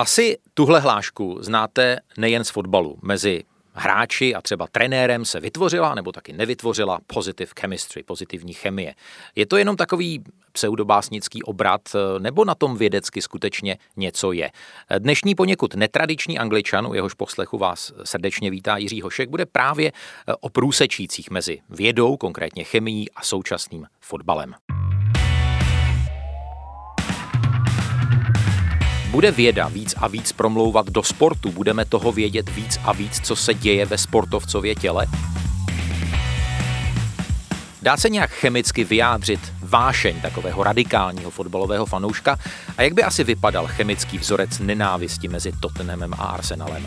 Asi tuhle hlášku znáte nejen z fotbalu. Mezi hráči a třeba trenérem se vytvořila nebo taky nevytvořila positive chemistry, pozitivní chemie. Je to jenom takový pseudobásnický obrat, nebo na tom vědecky skutečně něco je. Dnešní poněkud netradiční angličan, u jehož poslechu vás srdečně vítá Jiří Hošek, bude právě o průsečících mezi vědou, konkrétně chemií a současným fotbalem. Bude věda víc a víc promlouvat do sportu? Budeme toho vědět víc a víc, co se děje ve sportovcově těle? Dá se nějak chemicky vyjádřit vášeň takového radikálního fotbalového fanouška? A jak by asi vypadal chemický vzorec nenávisti mezi Tottenhamem a Arsenalem?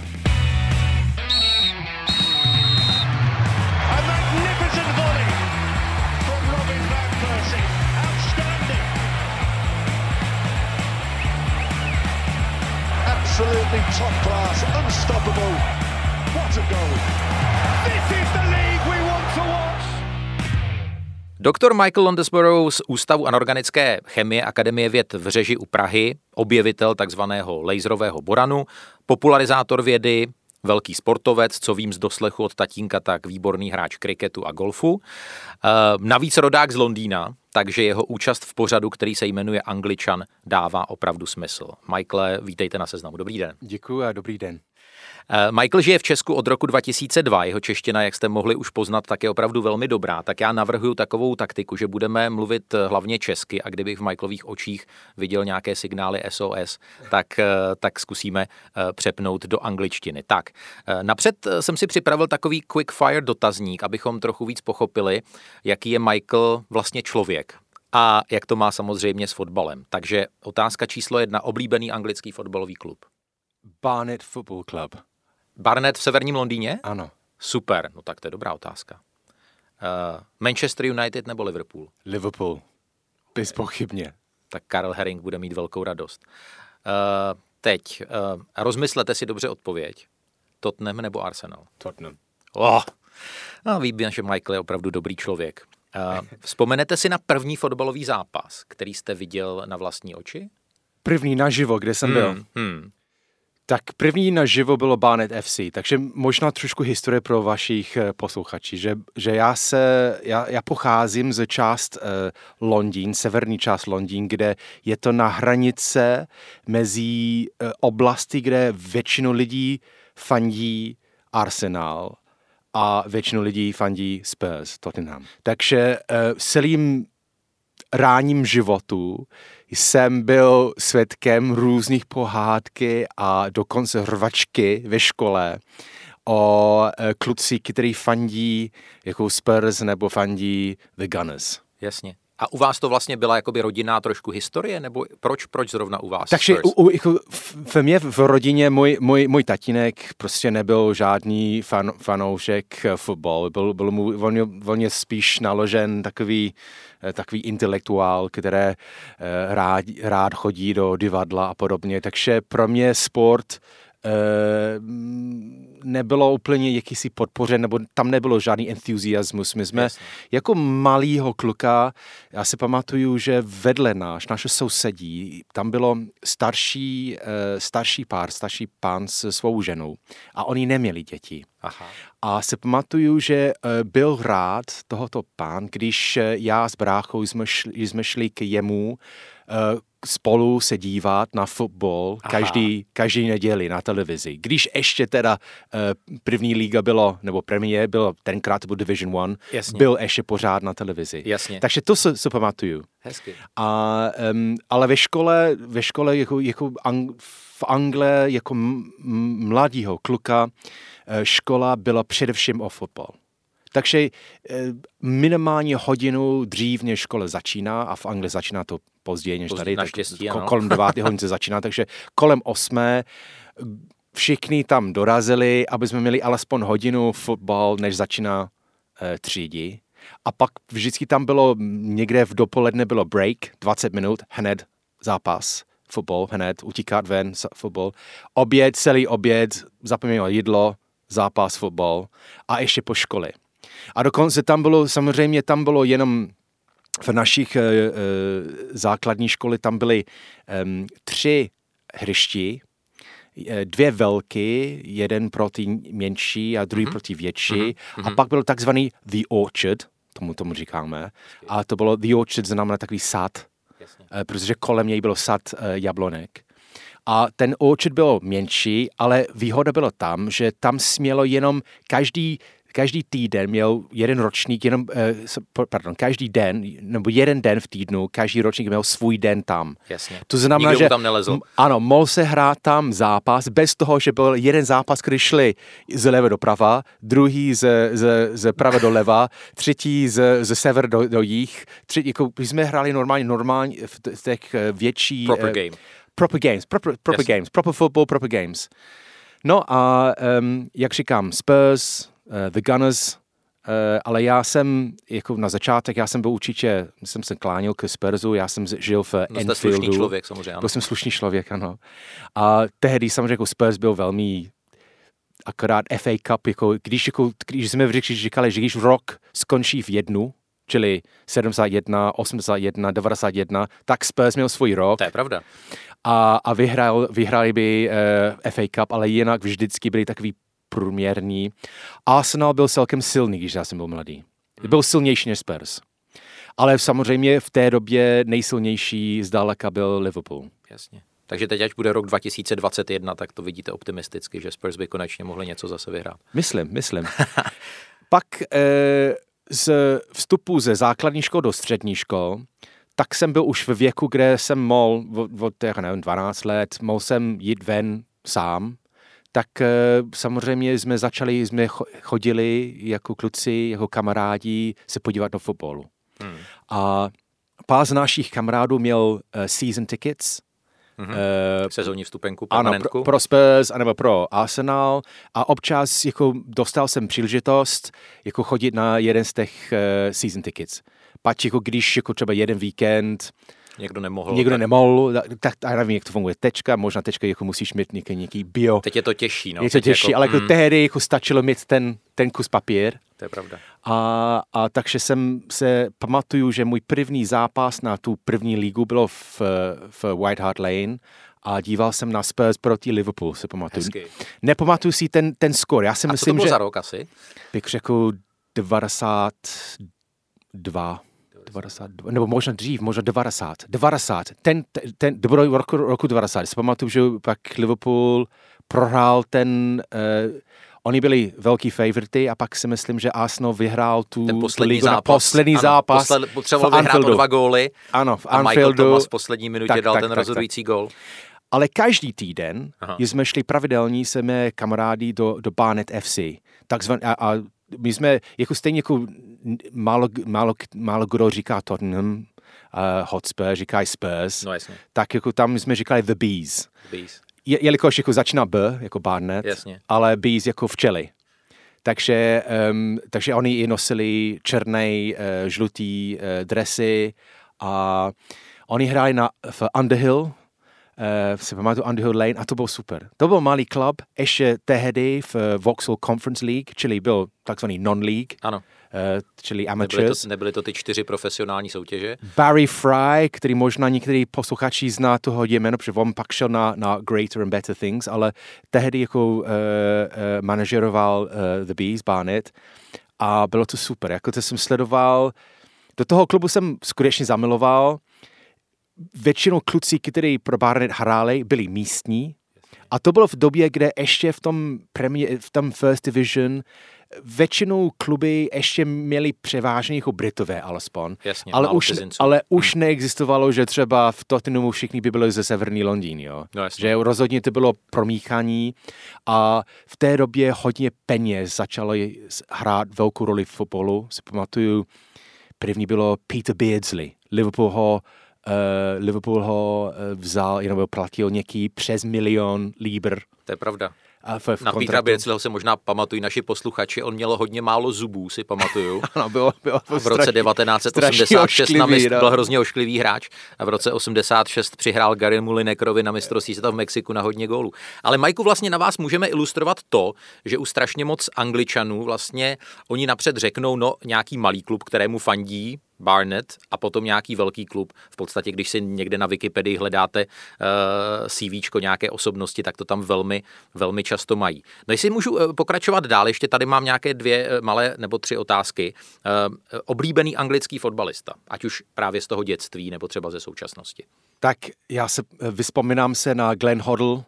Absolutely top class, unstoppable. What a goal. This is the league we want to watch. Doktor Michael Londesborough z Ústavu anorganické chemie Akademie věd v Řeži u Prahy, objevitel takzvaného laserového boranu, popularizátor vědy, velký sportovec, co vím z doslechu od tatínka, tak výborný hráč kriketu a golfu. Eh, navíc rodák z Londýna, takže jeho účast v pořadu, který se jmenuje Angličan, dává opravdu smysl. Michael, vítejte na seznamu. Dobrý den. Děkuji a dobrý den. Eh, Michael žije v Česku od roku 2002, jeho čeština, jak jste mohli už poznat, tak je opravdu velmi dobrá. Tak já navrhuju takovou taktiku, že budeme mluvit eh, hlavně česky a kdybych v Michaelových očích viděl nějaké signály SOS, tak, eh, tak zkusíme přepnout do angličtiny. Tak, napřed jsem si připravil takový quick fire dotazník, abychom trochu víc pochopili, jaký je Michael vlastně člověk a jak to má samozřejmě s fotbalem. Takže otázka číslo jedna, oblíbený anglický fotbalový klub. Barnet Football Club. Barnet v severním Londýně? Ano. Super, no tak to je dobrá otázka. Uh, Manchester United nebo Liverpool? Liverpool. Bezpochybně. Tak Karl Herring bude mít velkou radost. Uh, teď, uh, rozmyslete si dobře odpověď. Tottenham nebo Arsenal? Tottenham. Oh, no, vím, že Michael je opravdu dobrý člověk. Uh, vzpomenete si na první fotbalový zápas, který jste viděl na vlastní oči? První naživo, kde jsem hmm, byl. Hmm. Tak první naživo bylo Barnet FC, takže možná trošku historie pro vašich eh, posluchačí, že, že já, se, já, já pocházím ze část uh, Londýn, severní část Londýn, kde je to na hranice mezi uh, oblasti, kde většinu lidí fandí Arsenal a většinu lidí fandí Spurs, Tottenham. Takže uh, celým ráním životu jsem byl svědkem různých pohádky a dokonce hrvačky ve škole o e, kluci, který fandí jako Spurs nebo fandí The Gunners. Jasně. A u vás to vlastně byla jakoby rodinná trošku historie, nebo proč, proč zrovna u vás? Takže u, u, jako v mě v rodině můj, můj, můj tatínek prostě nebyl žádný fan, fanoušek fotbal. Byl, byl mu, on, on je spíš naložen takový, eh, takový intelektuál, které eh, rád, rád chodí do divadla a podobně. Takže pro mě sport Eh, nebylo úplně jakýsi podpořen, nebo tam nebylo žádný entuziasmus. My jsme Jasně. jako malýho kluka, já si pamatuju, že vedle náš, naše sousedí, tam bylo starší, eh, starší pár, starší pán s svou ženou a oni neměli děti. Aha. A si pamatuju, že eh, byl rád tohoto pán, když já s bráchou jsme šli, jsme šli k jemu spolu se dívat na fotbal každý, každý neděli na televizi. Když ještě teda uh, první liga bylo, nebo premiér bylo, tenkrát to byl Division One, Jasně. byl ještě pořád na televizi. Jasně. Takže to se, se pamatuju. Hezky. A, um, ale ve škole, ve škole jako, jako ang, v Angle jako mladího kluka uh, škola byla především o fotbal. Takže eh, minimálně hodinu dřív, než škole začíná, a v Anglii začíná to později než tady, tak kolem deváté hodiny se začíná, takže kolem osmé všichni tam dorazili, aby jsme měli alespoň hodinu fotbal, než začíná e, třídi. A pak vždycky tam bylo, někde v dopoledne bylo break, 20 minut, hned zápas, fotbal, hned utíkat ven, fotbal. Oběd, celý oběd, zapomněl jídlo, zápas, fotbal a ještě po škole. A dokonce tam bylo, samozřejmě tam bylo jenom v našich e, e, základní školy tam byly e, tři hřišti eh, dvě velké, jeden pro ty menší a druhý mm-hmm. pro ty větší. Mm-hmm. A Mhm. pak byl takzvaný The Orchard, tomu tomu říkáme. A to bylo, The Orchard znamená takový sad, Jasně. eh, protože kolem něj bylo sad eh, jablonek. A ten orchard byl menší, ale výhoda bylo tam, že tam smělo jenom každý každý týden měl jeden ročník, jenom, eh, pardon, každý den, nebo jeden den v týdnu, každý ročník měl svůj den tam. Jasně. To znamená, Nikdo že tam nelezl. ano, mohl se hrát tam zápas bez toho, že byl jeden zápas, který šli z leva do prava, druhý z, z, z prava do leva, třetí z, z sever do, do jich. Třetí, jako, my jsme hráli normálně, normálně v těch eh, větší... Proper eh, game. Proper games, proper, proper Jasně. games, proper football, proper games. No a um, jak říkám, Spurs, The Gunners, uh, ale já jsem, jako na začátek, já jsem byl určitě, jsem se klánil ke Spursu, já jsem žil v No, jste slušný Enfieldu. člověk samozřejmě. Ano. Byl jsem slušný člověk, ano. A tehdy samozřejmě jako Spurs byl velmi akorát FA Cup, jako, když, jako, když jsme vždycky říkali, že když rok skončí v jednu, čili 71, 81, 91, tak Spurs měl svůj rok To je pravda. a, a vyhrál, vyhráli by uh, FA Cup, ale jinak vždycky byli takový průměrní. Arsenal byl celkem silný, když já jsem byl mladý. Byl silnější než Spurs. Ale samozřejmě v té době nejsilnější zdaleka byl Liverpool. Jasně. Takže teď, až bude rok 2021, tak to vidíte optimisticky, že Spurs by konečně mohli něco zase vyhrát. Myslím, myslím. Pak eh, z vstupu ze základní školy do střední škol, tak jsem byl už ve věku, kde jsem mohl, od, od nevím, 12 let, mohl jsem jít ven sám, tak eh, samozřejmě jsme začali, jsme cho- chodili jako kluci, jako kamarádi se podívat do fotbalu. Hmm. A pár z našich kamarádů měl uh, season tickets, Mhm. eh, Sezónní vstupenku, ano, pro, pro Spurs, anebo pro Arsenal a občas jako dostal jsem příležitost jako chodit na jeden z těch uh, season tickets. Pač jako když jako třeba jeden víkend Někdo nemohl. někdo tak nemohl, tak já nevím, jak to funguje tečka, možná tečka jako musíš mít nějaký, nějaký bio. Teď je to těžší. No. je to těžší, jako, ale jako mm, tehdy jako stačilo mít ten, ten kus papír. To je pravda. A, a takže jsem se pamatuju, že můj první zápas na tu první ligu bylo v, v White Hart Lane a díval jsem na Spurs proti Liverpool, si pamatuju. Hezky. Nepamatuju si ten, ten skor. Já si A co to myslím, bylo že za rok asi? bych řekl 92. 92, nebo možná dřív, možná 90. 90. Ten, ten, ten to bylo roku, roku 90. Si pamatuju, že pak Liverpool prohrál ten, uh, oni byli velký favority a pak si myslím, že Arsenal vyhrál tu, Ten poslední ligu na zápas. poslední ano, zápas Posled, potřeboval v vyhrát o Anfieldu. dva góly Ano, v a Michael Anfieldu. Thomas v poslední minutě Tak, dal tak, ten tak, rozhodující gól. Ale každý týden Aha. jsme šli pravidelně se mé kamarády do, do Barnet FC. Takzvan, a, a my jsme, jako stejně jako málo, málo, málo kdo říká Tottenham, uh, Hotspur, říkají Spurs, No jasně. tak jako tam jsme říkali The Bees. Bees. Je, jelikož jako začíná B, jako Barnet, Jasně. ale Bees jako včely. Takže, um, takže oni i nosili černé, uh, žlutý uh, dresy a oni hráli na, v Underhill, uh, si pamatuju Underhill Lane a to bylo super. To byl malý klub, ještě tehdy v Vauxhall Conference League, čili byl takzvaný non-league, Ano. uh, čili Nebyly amateurs. to, nebyly to ty čtyři profesionální soutěže? Barry Fry, který možná některý posluchači zná toho jméno, protože on pak šel na, na Greater and Better Things, ale tehdy jako uh, uh, manažeroval uh, The Bees, Barnet a bylo to super. Jako to jsem sledoval, do toho klubu jsem skutečně zamiloval. Většinou kluci, kteří pro Barnet hráli, byli místní a to bylo v době, kde ještě v tom, premier, v tom First Division většinou kluby ještě měli převážně jako Britové alespoň. Jasně, ale už, cizinců. ale už neexistovalo, že třeba v Tottenhamu všichni by byli ze severní Londýn, jo. No jasně. že rozhodně to bylo promíchání a v té době hodně peněz začalo hrát velkou roli v fotbalu. Si pamatuju, první bylo Peter Beardsley. Liverpool ho, uh, Liverpool ho uh, vzal, jenom platil něký přes milion líbr. To je pravda. A v, v Na Petra. Běcleho se možná pamatují naši posluchači, on měl hodně málo zubů, si pamatuju. Ano, bylo, bylo to V roce strašně- 1986 strašně na mistr, no. byl hrozně ošklivý hráč a v roce 86 přihrál Gary Mulinekerovi na mistrovství světa v Mexiku na hodně gólů. Ale Majku, vlastně na vás můžeme ilustrovat to, že u strašně moc Angličanů vlastně oni napřed řeknou, no nějaký malý klub, kterému fandí, Barnett a potom nějaký velký klub. V podstatě, když si někde na Wikipedii hledáte uh, eh, CV nějaké osobnosti, tak to tam velmi, velmi často mají. No jestli můžu uh, pokračovat dál, ještě tady mám nějaké dvě uh, malé nebo tři otázky. Uh, oblíbený anglický fotbalista, ať už právě z toho dětství nebo třeba ze současnosti. Tak já se vyspomínám se na Glenn Hoddle. Uh,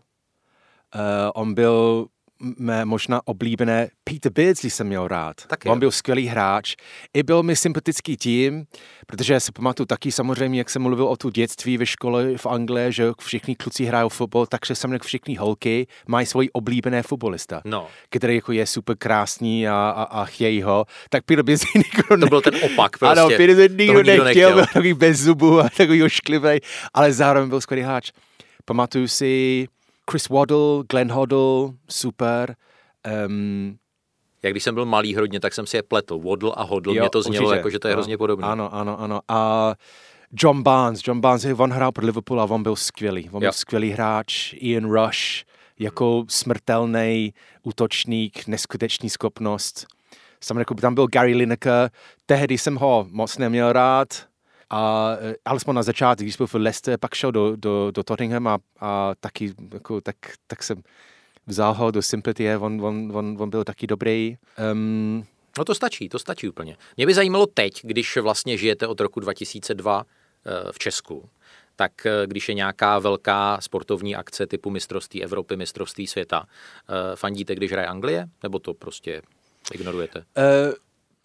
on byl mé možná oblíbené Peter Beardsley jsem měl rád. Taky, On byl skvělý hráč. I byl mi sympatický tím, protože já si pamatuju taky samozřejmě, jak jsem mluvil o tu dětství ve škole v Anglii, že všichni kluci hrají fotbal, takže jsem všichni holky mají svoji oblíbené fotbalista, no. který jako je super krásný a, a, a chtějí ho. Tak Peter Beardsley nikdo To byl ten opak prostě. Ano, Peter Beardsley nikdo, nikdo nechtěl, byl takový bez zubů a takový ošklivý, ale zároveň byl skvělý hráč. Pamatuju si Chris Waddle, Glenn Hoddle, super. Um, jak když jsem byl malý hodně, tak jsem si je pletl. Waddle a Hoddle, jo, mě to znělo určitě. jako, že to je no, hrozně podobné. Ano, ano, ano. A John Barnes, John Barnes, on hrál pro Liverpool a on byl skvělý. On jo. byl skvělý hráč. Ian Rush, jako smrtelný útočník, neskutečný schopnost. Sam jako tam byl Gary Lineker, tehdy jsem ho moc neměl rád, a e, alespoň na začátku, když byl v Leicester, pak šel do, do, do Tottenham a, a taky, jako, tak, tak jsem vzal ho do Sympathie, on, on, on, on byl taky dobrý. Um, no to stačí, to stačí úplně. Mě by zajímalo teď, když vlastně žijete od roku 2002 e, v Česku, tak e, když je nějaká velká sportovní akce typu mistrovství Evropy, mistrovství světa, fandíte, když hraje Anglie, nebo to prostě ignorujete? Uh,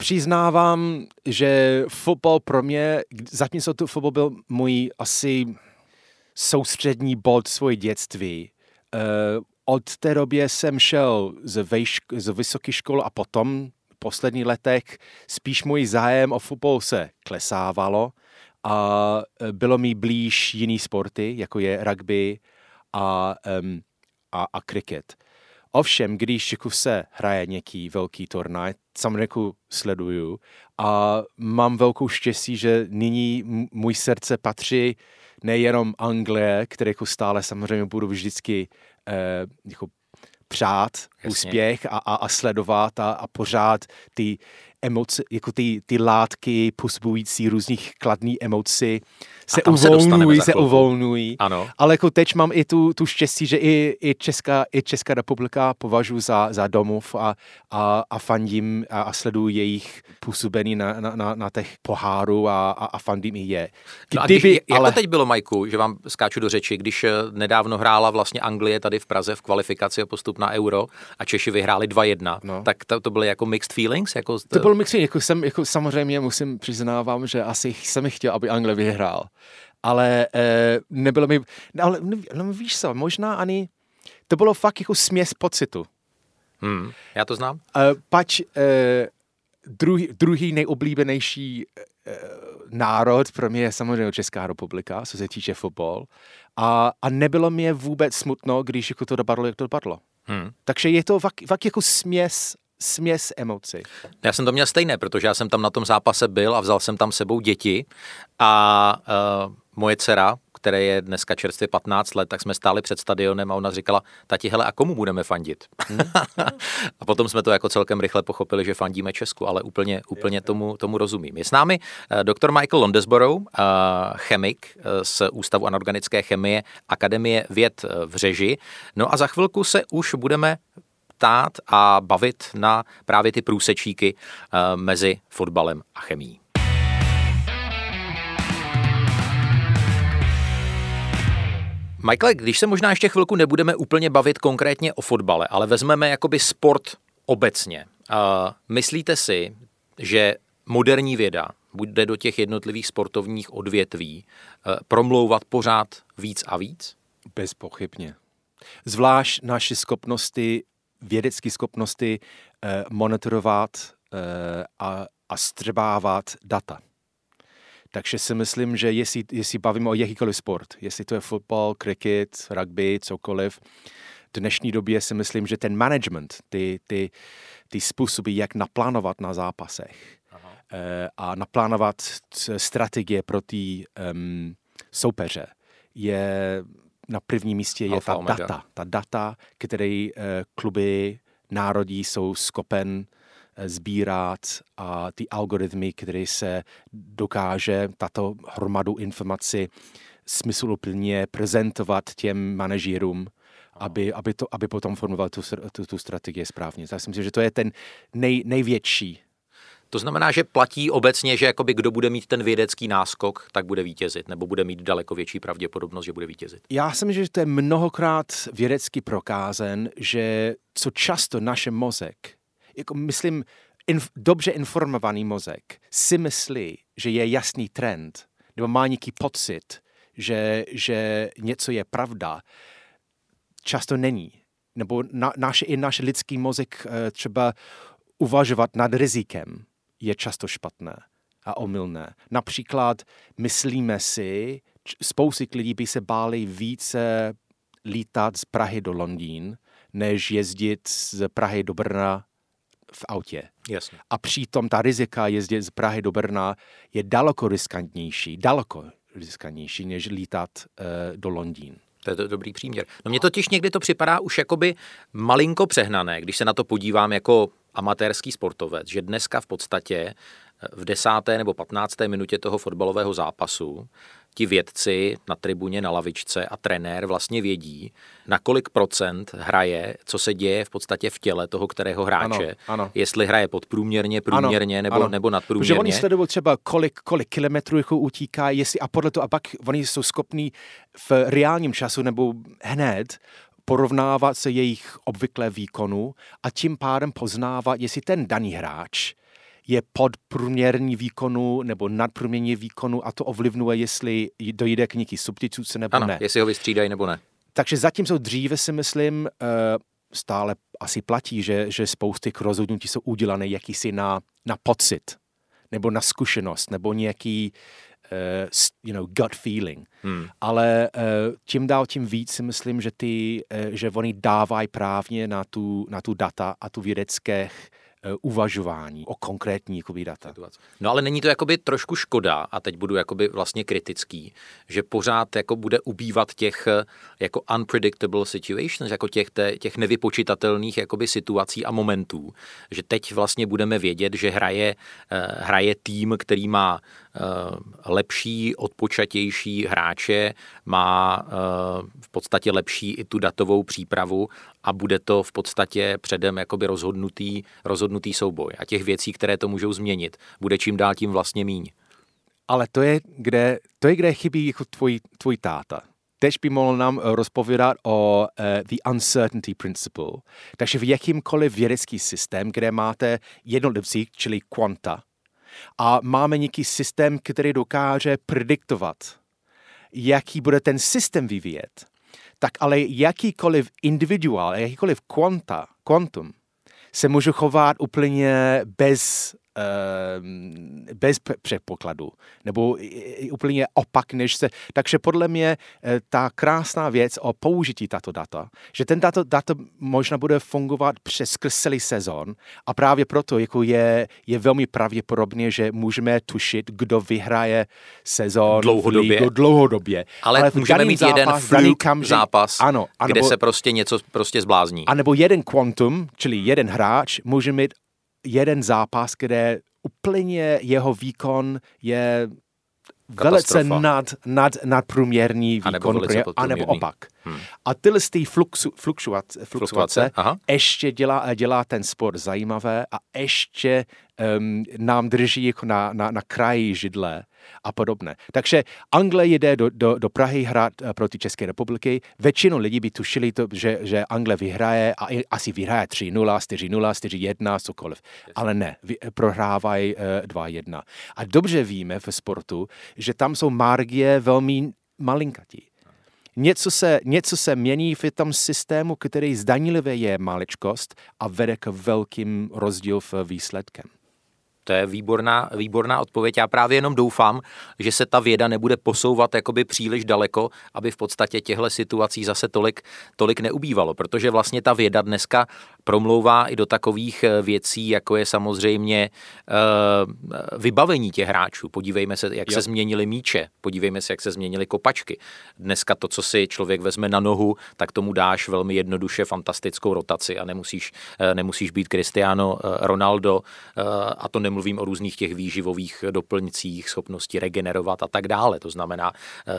přiznávám, že fotbal pro mě, zatímco to fotbal byl můj asi soustřední bod svoje dětství. Uh, od té době jsem šel z, vejš, z vysoké školy a potom v posledních letech spíš můj zájem o fotbal se klesávalo a eh, bylo mi blíž jiný sporty, jako je rugby a, um, a, a kriket. Ovšem, když jako se hraje nějaký velký turnaj, samozřejmě sleduju a mám velkou štěstí, že nyní můj srdce patří nejenom Anglie, které jako stále samozřejmě budu vždycky eh, jako přát Jasně. úspěch a, a, a sledovat a, a pořád ty emoce, jako ty, ty látky pozbující různých kladných emocí se uvolňují, se, se uvolňují. Ano. Ale jako teď mám i tu, tu štěstí, že i, i, Česká, i Česká republika považuji za, za domov a, a, a fandím a, a sleduji jejich působení na, na, na, na těch poháru a, a, a fandím i je. No a když, jak ale... to teď bylo, Majku, že vám skáču do řeči, když eh, nedávno hrála vlastně Anglie tady v Praze v kvalifikaci o postup na Euro a Češi vyhráli 2-1, no. tak to, to byly jako mixed feelings? Jako... To bylo mixed jako jsem, jako samozřejmě musím přiznávám, že asi jsem chtěl, aby Anglie vyhrál ale eh, nebylo mi, no, ale no, no, víš co, možná ani, to bylo fakt jako směs pocitu. Hmm, já to znám. Eh, pač eh, druhý, druhý nejoblíbenější eh, národ pro mě je samozřejmě Česká republika, co se týče fotbal. A, a nebylo mi vůbec smutno, když jako to dopadlo, jak to dopadlo. Hmm. Takže je to fakt, fakt jako směs směs emocí. Já jsem to měl stejné, protože já jsem tam na tom zápase byl a vzal jsem tam sebou děti a uh, moje dcera, které je dneska čerstvě 15 let, tak jsme stáli před stadionem a ona říkala, tati, hele, a komu budeme fandit? Hmm. a potom jsme to jako celkem rychle pochopili, že fandíme Česku, ale úplně, úplně tomu, tomu rozumím. Je s námi uh, doktor Michael Londesborough, uh, chemik z Ústavu anorganické chemie Akademie věd v Řeži. No a za chvilku se už budeme ptát a bavit na právě ty průsečíky mezi fotbalem a chemií. Michael, když se možná ještě chvilku nebudeme úplně bavit konkrétně o fotbale, ale vezmeme jakoby sport obecně. Uh, myslíte si, že moderní věda bude do těch jednotlivých sportovních odvětví uh, promlouvat pořád víc a víc? Bezpochybně. Zvlášť naše schopnosti, vědecké schopnosti uh, monitorovat uh, a, a střebávat data. Takže si myslím, že jestli, jestli bavíme o jakýkoliv sport, jestli to je fotbal, cricket, rugby, cokoliv, v dnešní době si myslím, že ten management, ty, ty, ty způsoby, jak naplánovat na zápasech Aha. Eh, a naplánovat strategie pro ty um, soupeře, je na prvním místě je Alpha ta Omega. data. Ta data, které uh, kluby národí jsou skopen sbírat a ty algoritmy, které se dokáže tato hromadu informací smysluplně prezentovat těm manažírům, aby, aby, to, aby potom formoval tu, tu, tu strategii správně. Já si myslím, že to je ten nej, největší to znamená, že platí obecně, že jakoby kdo bude mít ten vědecký náskok, tak bude vítězit, nebo bude mít daleko větší pravděpodobnost, že bude vítězit. Já si myslím, že to je mnohokrát vědecky prokázen, že co často naše mozek, jako myslím, inf, dobře informovaný mozek, si myslí, že je jasný trend, nebo má nějaký pocit, že, že něco je pravda, často není. Nebo na, naše, i náš lidský mozek eh, třeba uvažovat nad rizikem je často špatné a omylné. Například myslíme si, spousty lidí by se báli více lítat z Prahy do Londýn, než jezdit z Prahy do Brna v autě. Jasně. A přitom ta rizika jezdit z Prahy do Brna je daleko riskantnější, daleko riskantnější, než lítat uh, do Londýn. To je to dobrý příměr. No mně totiž někdy to připadá už jakoby malinko přehnané, když se na to podívám jako amatérský sportovec, že dneska v podstatě eh, v desáté nebo patnácté minutě toho fotbalového zápasu ti vědci na tribuně, na lavičce a trenér vlastně vědí, na kolik procent hraje, co se děje v podstatě v těle toho kterého hráče. Ano, ano. Jestli hraje podprůměrně, průměrně ano, nebo, ano. nebo nadprůměrně. Protože oni sledují třeba kolik, kolik kilometrů jako utíká, jestli a podle toho, a pak oni jsou schopní v reálním času nebo hned porovnávat se jejich obvyklé výkonu a tím pádem poznávat, jestli ten daný hráč je podprůměrný výkonu nebo nadprůměrný výkonu a to ovlivňuje, jestli dojde k nějaký substituce nebo ano, ne. jestli ho vystřídají nebo ne. Takže zatímco dříve si myslím, eh, stále asi platí, že, že spousty k rozhodnutí jsou udělané jakýsi na, na pocit nebo na zkušenost nebo nějaký you know, gut feeling. Hmm. Ale uh, tím dál tím víc si myslím, že, ty, uh, že oni dávají právně na tu, na tu data a tu vědecké Eh, uvažování o konkrétní jakoby, data. No ale není to jakoby trošku škoda, a teď budu jakoby vlastně kritický, že pořád jako bude ubývat těch eh, jako unpredictable situations, jako těch, těch nevypočitatelných jakoby situací a momentů, že teď vlastně budeme vědět, že hraje, eh, hraje tým, který má lepší, odpočatější hráče, má v podstatě lepší i tu datovou přípravu a bude to v podstatě předem jakoby rozhodnutý, rozhodnutý souboj. A těch věcí, které to můžou změnit, bude čím dál tím vlastně míň. Ale to je, kde, to je, kde chybí jako tvůj, tvůj táta. Teď by mohl nám eh, rozpovídat o uh, the uncertainty principle. Takže v jakýmkoliv vědecký systém, kde máte jednotlivci, čili kvanta, a máme nějaký systém, který dokáže prediktovat, jaký bude ten systém vyvíjet, tak ale jakýkoliv individuál, jakýkoliv kvanta, kvantum se může chovat úplně bez bez předpokladu, nebo úplně opak, než se... Takže podle mě eh, ta krásná věc o použití tato data, že ten tato data možná bude fungovat přes celý sezon a právě proto jako je, je velmi pravděpodobně, že můžeme tušit, kdo vyhraje sezon dlouhodobě. Ligu, dlouhodobě. Ale, Ale můžeme mít zápas, jeden fluke kamži, zápas, ano, anebo, kde se prostě něco prostě zblázní. A nebo jeden kvantum, čili jeden hráč, může mít jeden zápas, kde úplně jeho výkon je velice nad, nad, nadprůměrný výkon, anebo, anebo opak. Hmm. A tyhle ty fluxu, fluxuace, fluxuace ještě dělá, dělá ten sport zajímavé a ještě um, nám drží jako na, na, na kraji židle a podobné. Takže Anglie jede do, do, do Prahy hrát uh, proti České republiky. Většinu lidí by tušili, to, že, že Anglie vyhraje a asi vyhraje 3-0, 4-0, 4-1, cokoliv. Ale ne, vy, prohrávají uh, eh, 2-1. A dobře víme v sportu, že tam jsou margie velmi malinkatí. Něco se, něco se mění v tom systému, který zdanilivě je maličkost a vede k velkým rozdíl v výsledkem. To je výborná, výborná odpověď. Já právě jenom doufám, že se ta věda nebude posouvat jakoby příliš daleko, aby v podstatě těchto situací zase tolik, tolik neubývalo, protože vlastně ta věda dneska promlouvá i do takových eh, věcí, jako je samozřejmě uh, vybavení těch hráčů. Podívejme se, jak jo. se změnily míče, podívejme se, jak se změnily kopačky. Dneska to, co si člověk vezme na nohu, tak tomu dáš velmi jednoduše fantastickou rotaci a nemusíš, uh, nemusíš být Cristiano Ronaldo a to nemluvím o různých těch výživových doplňcích, schopnosti regenerovat a tak dále. To znamená,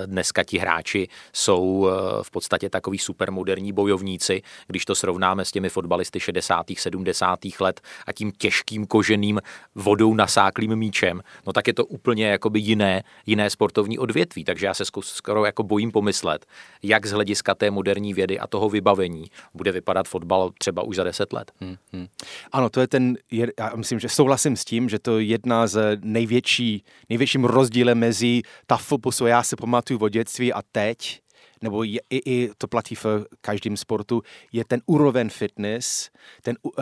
dneska ti hráči jsou v podstatě takový supermoderní bojovníci, když to srovnáme s těmi fotbalisty 60. 70. let a tím těžkým koženým vodou nasáklým míčem, no tak je to úplně jakoby jiné, jiné sportovní odvětví. Takže já se skoro jako bojím pomyslet, jak z hlediska té moderní vědy a toho vybavení bude vypadat fotbal třeba už za deset let. Hmm, hmm. Ano, to je ten, já myslím, že souhlasím s tím, že to je jedna z největší, největším rozdílem mezi ta fotbal, co já se pamatuju v dětství a teď, nebo je, i, i to platí v každém sportu, je ten úroveň fitness, ten, uh,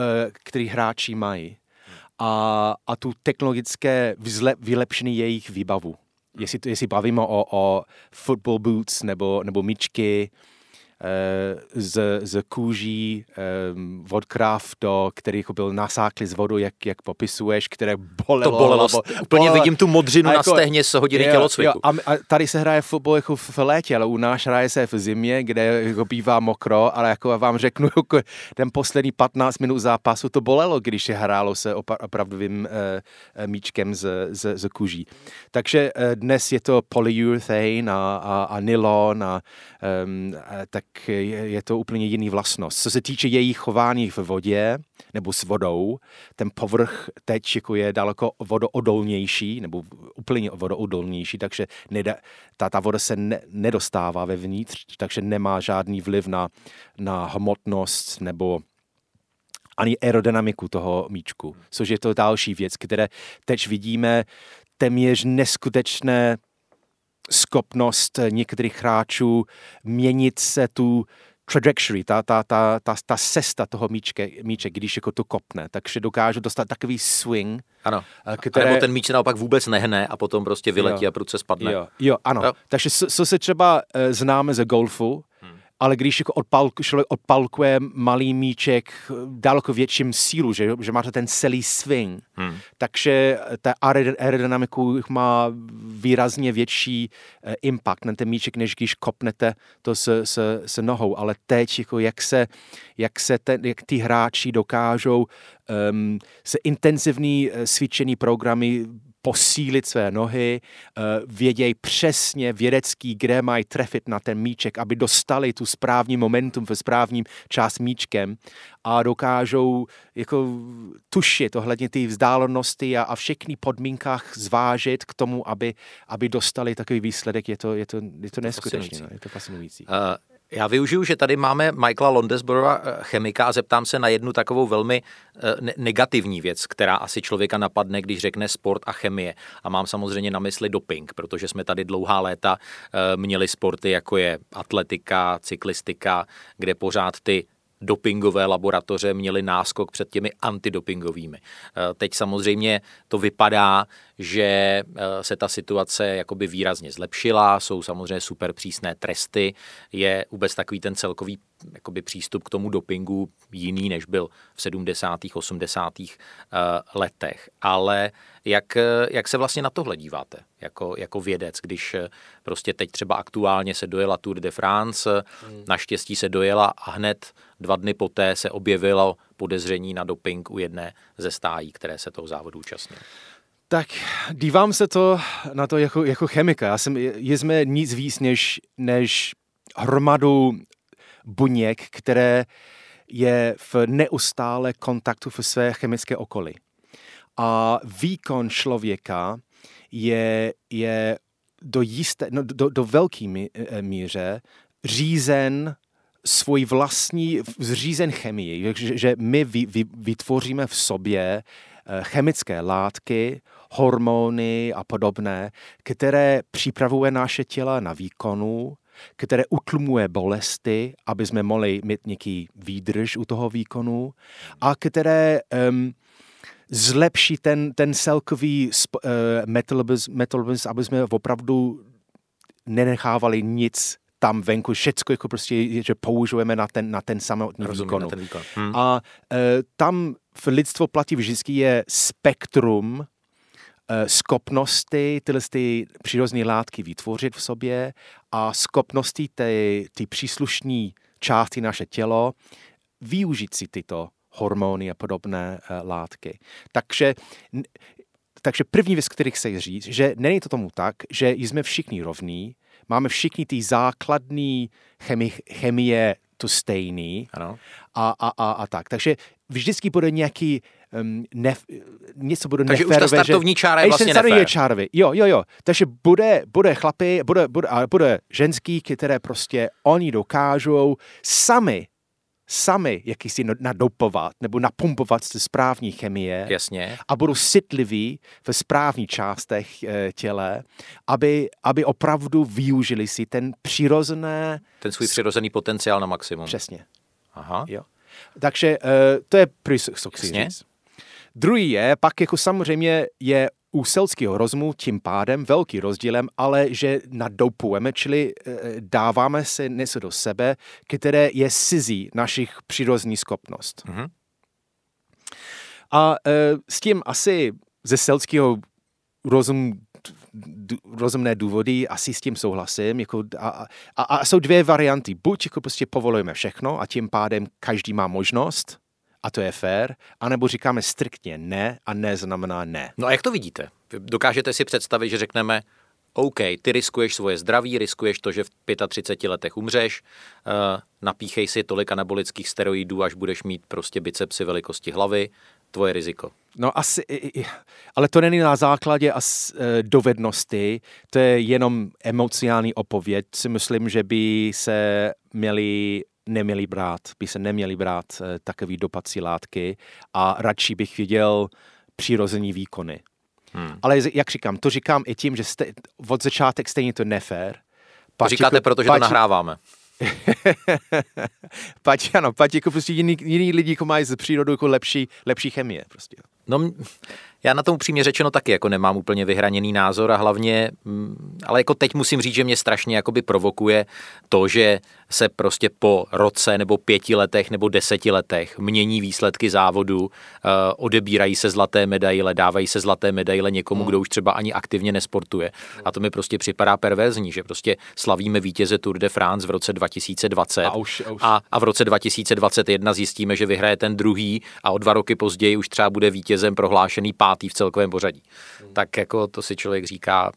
který hráči mají a, a tu technologické vylepšení jejich výbavu. Jestli, jestli bavíme o, o football boots nebo, nebo míčky, z, z kůží um, od krav, do kterých byl nasáklý z vodu, jak, jak popisuješ, které bolelo. To bolelo. Bo, úplně bolelo. vidím tu modřinu jako, na stehně z hodiny jo, tělocviku. Jo, a, a, tady se hraje fotbal jako v, v létě, ale u nás hraje se v zimě, kde jako bývá mokro, ale jako vám řeknu, jako ten poslední 15 minut zápasu to bolelo, když se hrálo se opravdovým uh, míčkem z, z, z kůží. Takže uh, dnes je to polyurethane a, a, a nylon a, um, a tak je, je to úplně jiný vlastnost. Co se týče jejich chování v vodě nebo s vodou, ten povrch teď jako je daleko vodoodolnější nebo úplně vodoodolnější, takže neda, ta, ta voda se ne, nedostává vevnitř, takže nemá žádný vliv na, na hmotnost nebo ani aerodynamiku toho míčku, což je to další věc, které teď vidíme téměř neskutečné schopnost některých hráčů měnit se tu trajectory, ta, ta, ta, ta, ta cesta toho míčke, míče, když jako to kopne, takže dokážu dostat takový swing. Ano, eh, které... nebo ten míč naopak vůbec nehne a potom prostě vyletí jo. a prudce spadne. Jo, jo ano. Jo. Takže co se třeba uh, známe ze golfu, ale když jako odpalk, člověk odpalkuje malý míček daleko větším sílu, že, že máte ten celý swing, hmm. takže ta aerodynamiku má výrazně větší uh, impact na ten míček, než když kopnete to se, se, se nohou. Ale teď, jako jak se, jak se ten, jak ty hráči dokážou um, se intenzivní uh, cvičený programy posílit své nohy, eh, vědějí přesně vědecký, kde mají trefit na ten míček, aby dostali tu správný momentum ve správním čas míčkem a dokážou jako tušit ohledně ty vzdálenosti a, a všechny podmínkách zvážit k tomu, aby, aby dostali takový výsledek. Je to, je to, je to neskutečné, no, je to fascinující. Uh, já využiju, že tady máme Michaela Londesborova, eh, chemika, a zeptám se na jednu takovou velmi eh, negativní věc, která asi člověka napadne, když řekne sport a chemie. A mám samozřejmě na mysli doping, protože jsme tady dlouhá léta eh, měli sporty, jako je atletika, cyklistika, kde pořád ty dopingové laboratoře měly náskok před těmi antidopingovými. Teď samozřejmě to vypadá, že eh, se ta situace jakoby výrazně zlepšila, jsou samozřejmě super přísné tresty, je vůbec takový ten celkový jakoby přístup k tomu dopingu jiný, než byl v 70. 80. Eh, letech. Ale jak, jak se vlastně na tohle díváte jako, jako vědec, když prostě teď třeba aktuálně se dojela Tour de France, hmm. naštěstí se dojela a hned dva dny poté se objevilo podezření na doping u jedné ze stájí, které se toho závodu účastnily. Tak dívám se to na to jako, jako chemika. Já jsem, jsme nic víc než, než hromadu buněk, které je v neustále kontaktu v své chemické okolí. A výkon člověka je, je do, jisté, no, do, do velké míře řízen svůj vlastní zřízen chemii, že, že my vy, vy, vytvoříme v sobě eh, chemické látky, hormony a podobné, které připravuje naše těla na výkonu, které utlumuje bolesti, aby jsme mohli mít nějaký výdrž u toho výkonu a které um, zlepší ten, ten celkový uh, metabolismus, aby jsme opravdu nenechávali nic tam venku, všecko jako prostě, že použijeme na ten, na ten samotný výkon. výkon. Hmm. A uh, tam v lidstvo platí vždycky je spektrum schopnosti tyhle ty přirozené látky vytvořit v sobě a schopnosti ty, ty příslušní části naše tělo využít si tyto hormony a podobné uh, látky. Takže takže první věc, který chci říct, že není to tomu tak, že jsme všichni rovní, máme všichni ty základní chemi, chemie to stejný ano. A, a, a, a tak. Takže vždycky bude nějaký um, nef, něco bude Takže neférové, už ta startovní čára je vlastně nefér. čárový. Jo, jo, jo. Takže bude, bude chlapy, bude, bude, bude ženský, které prostě oni dokážou sami sami jakýsi nadopovat nebo napumpovat ze správní chemie Jasně. a budou citliví ve správných částech e, těle, aby, aby opravdu využili si ten přirozené... Ten svůj přirozený potenciál na maximum. Přesně. Aha. Jo. Takže e, to je první, co chci říct. Druhý je, pak jako samozřejmě je u selského rozumu tím pádem velký rozdílem, ale že nadoupujeme, čili e, dáváme se něco do sebe, které je cizí našich přirozených schopnost. Mm-hmm. A e, s tím asi ze selského rozumu rozumné důvody, asi s tím souhlasím. Jako, a, a, a jsou dvě varianty. Buď jako prostě povolujeme všechno a tím pádem každý má možnost, a to je fér, anebo říkáme striktně ne a ne znamená ne. No a jak to vidíte? Dokážete si představit, že řekneme, OK, ty riskuješ svoje zdraví, riskuješ to, že v 35 letech umřeš, uh, napíchej si tolik anabolických steroidů, až budeš mít prostě bicepsy velikosti hlavy, tvoje riziko. No asi, ale to není na základě as, e, dovednosti, to je jenom emocionální opověď. Si myslím, že by se měli neměli brát, by se neměli brát eh, takový dopací látky a radši bych viděl přirození výkony. Hmm. Ale jak říkám, to říkám i tím, že jste, od začátek stejně to nefér. To říkáte, protože pač, to nahráváme. pať, ano, pať jako prostě jiný, jiný lidi jako mají z přírodu jako lepší, lepší chemie. Prostě. No, já na tom upřímně řečeno taky jako nemám úplně vyhraněný názor a hlavně, ale jako teď musím říct, že mě strašně jakoby provokuje to, že se prostě po roce nebo pěti letech nebo deseti letech mění výsledky závodu, eh, odebírají se zlaté medaile, dávají se zlaté medaile někomu, hmm. kdo už třeba ani aktivně nesportuje. A to mi prostě připadá perverzní, že prostě slavíme vítěze Tour de France v roce 2020 a, už, a, už. a, a v roce 2021 zjistíme, že vyhraje ten druhý a o dva roky později už třeba bude vítězem prohlášený pátý v celkovém pořadí. Hmm. Tak jako to si člověk říká,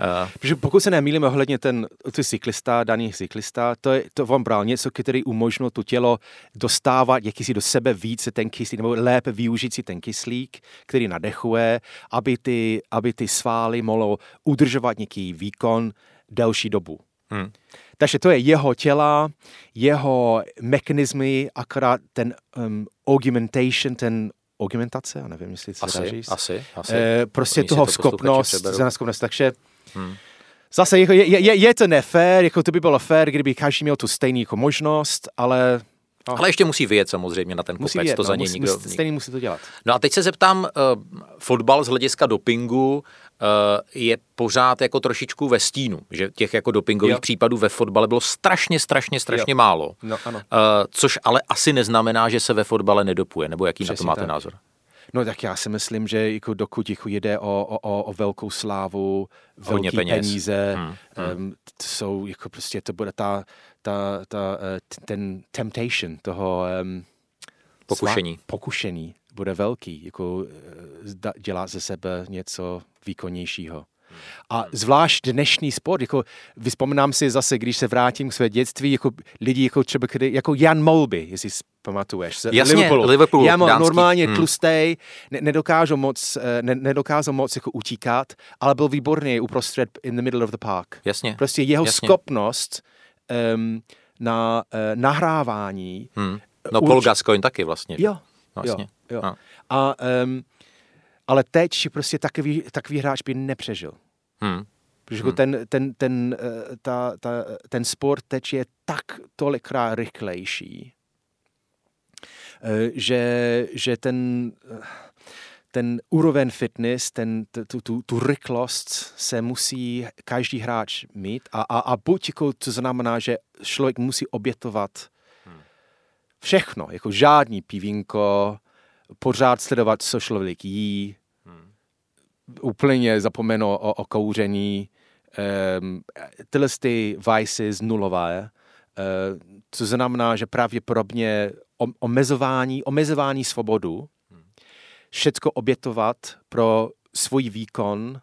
Uh, Protože pokud se nemýlím ohledně ten, ty cyklista, daný cyklista, to, je, to on bral něco, který umožnil to tělo dostávat jakýsi do sebe více ten kyslík, nebo lépe využít si ten kyslík, který nadechuje, aby ty, aby ty svály mohlo udržovat nějaký výkon delší dobu. Hmm. Takže to je jeho těla, jeho mechanismy, akorát ten um, augmentation, ten augmentace, já nevím, jestli se asi, dá říct. Asi, asi. E, prostě toho schopnost, schopnost, takže Hmm. Zase jako je, je, je to nefér, jako to by bylo fér, kdyby každý měl tu stejný jako možnost, ale No. Ale ještě musí vyjet samozřejmě na ten musí kopec, vyjet, to no, za něj musí, nikdo... Stejný musí to dělat. No a teď se zeptám, uh, fotbal z hlediska dopingu uh, je pořád jako trošičku ve stínu, že těch jako dopingových jo. případů ve fotbale bylo strašně, strašně, strašně jo. málo. No, ano. Uh, což ale asi neznamená, že se ve fotbale nedopuje, nebo jaký Přesně na to máte tak. názor? No tak já si myslím, že jako dokud jako jde o, o, o velkou slávu, velké peněz. peníze, hmm. Hmm. Um, jsou jako prostě to bude ta, ta, ta uh, ten temptation toho um, pokušení. Slá, pokušení bude velký, jako uh, dělat ze sebe něco výkonnějšího. A zvlášť dnešní sport, jako vyspomínám si zase, když se vrátím k své dětství, jako lidi jako třeba, kdy, jako Jan Molby, jestli si pamatuješ. Z Jasně, Liverpoolu. Liverpool, Jan normálně hmm. tlustej, ne, nedokázal moc, eh, ne, nedokázal moc jako utíkat, ale byl výborný uprostřed in the middle of the park. Jasně. Prostě jeho Jasně. schopnost um, na uh, nahrávání. Hmm. No Paul Gascoigne taky vlastně. Jo, vlastně. jo, jo. A, a um, ale teď prostě takový, takový hráč by nepřežil. Hmm. Protože jako hmm. ten, ten, ten, eh, ta, ta, ten sport teď je tak tolikrát rychlejší. že, že ten ten úroveň fitness, ten, tu, tu, tu rychlost se musí každý hráč mít a, a, a buď jako to znamená, že člověk musí obětovat hmm. všechno, jako žádný pivínko, pořád sledovat, co člověk jí. Úplně zapomenout o, o kouření, um, tyhle ty vices nulové, uh, co znamená, že pravděpodobně omezování, omezování svobodu všecko obětovat pro svůj výkon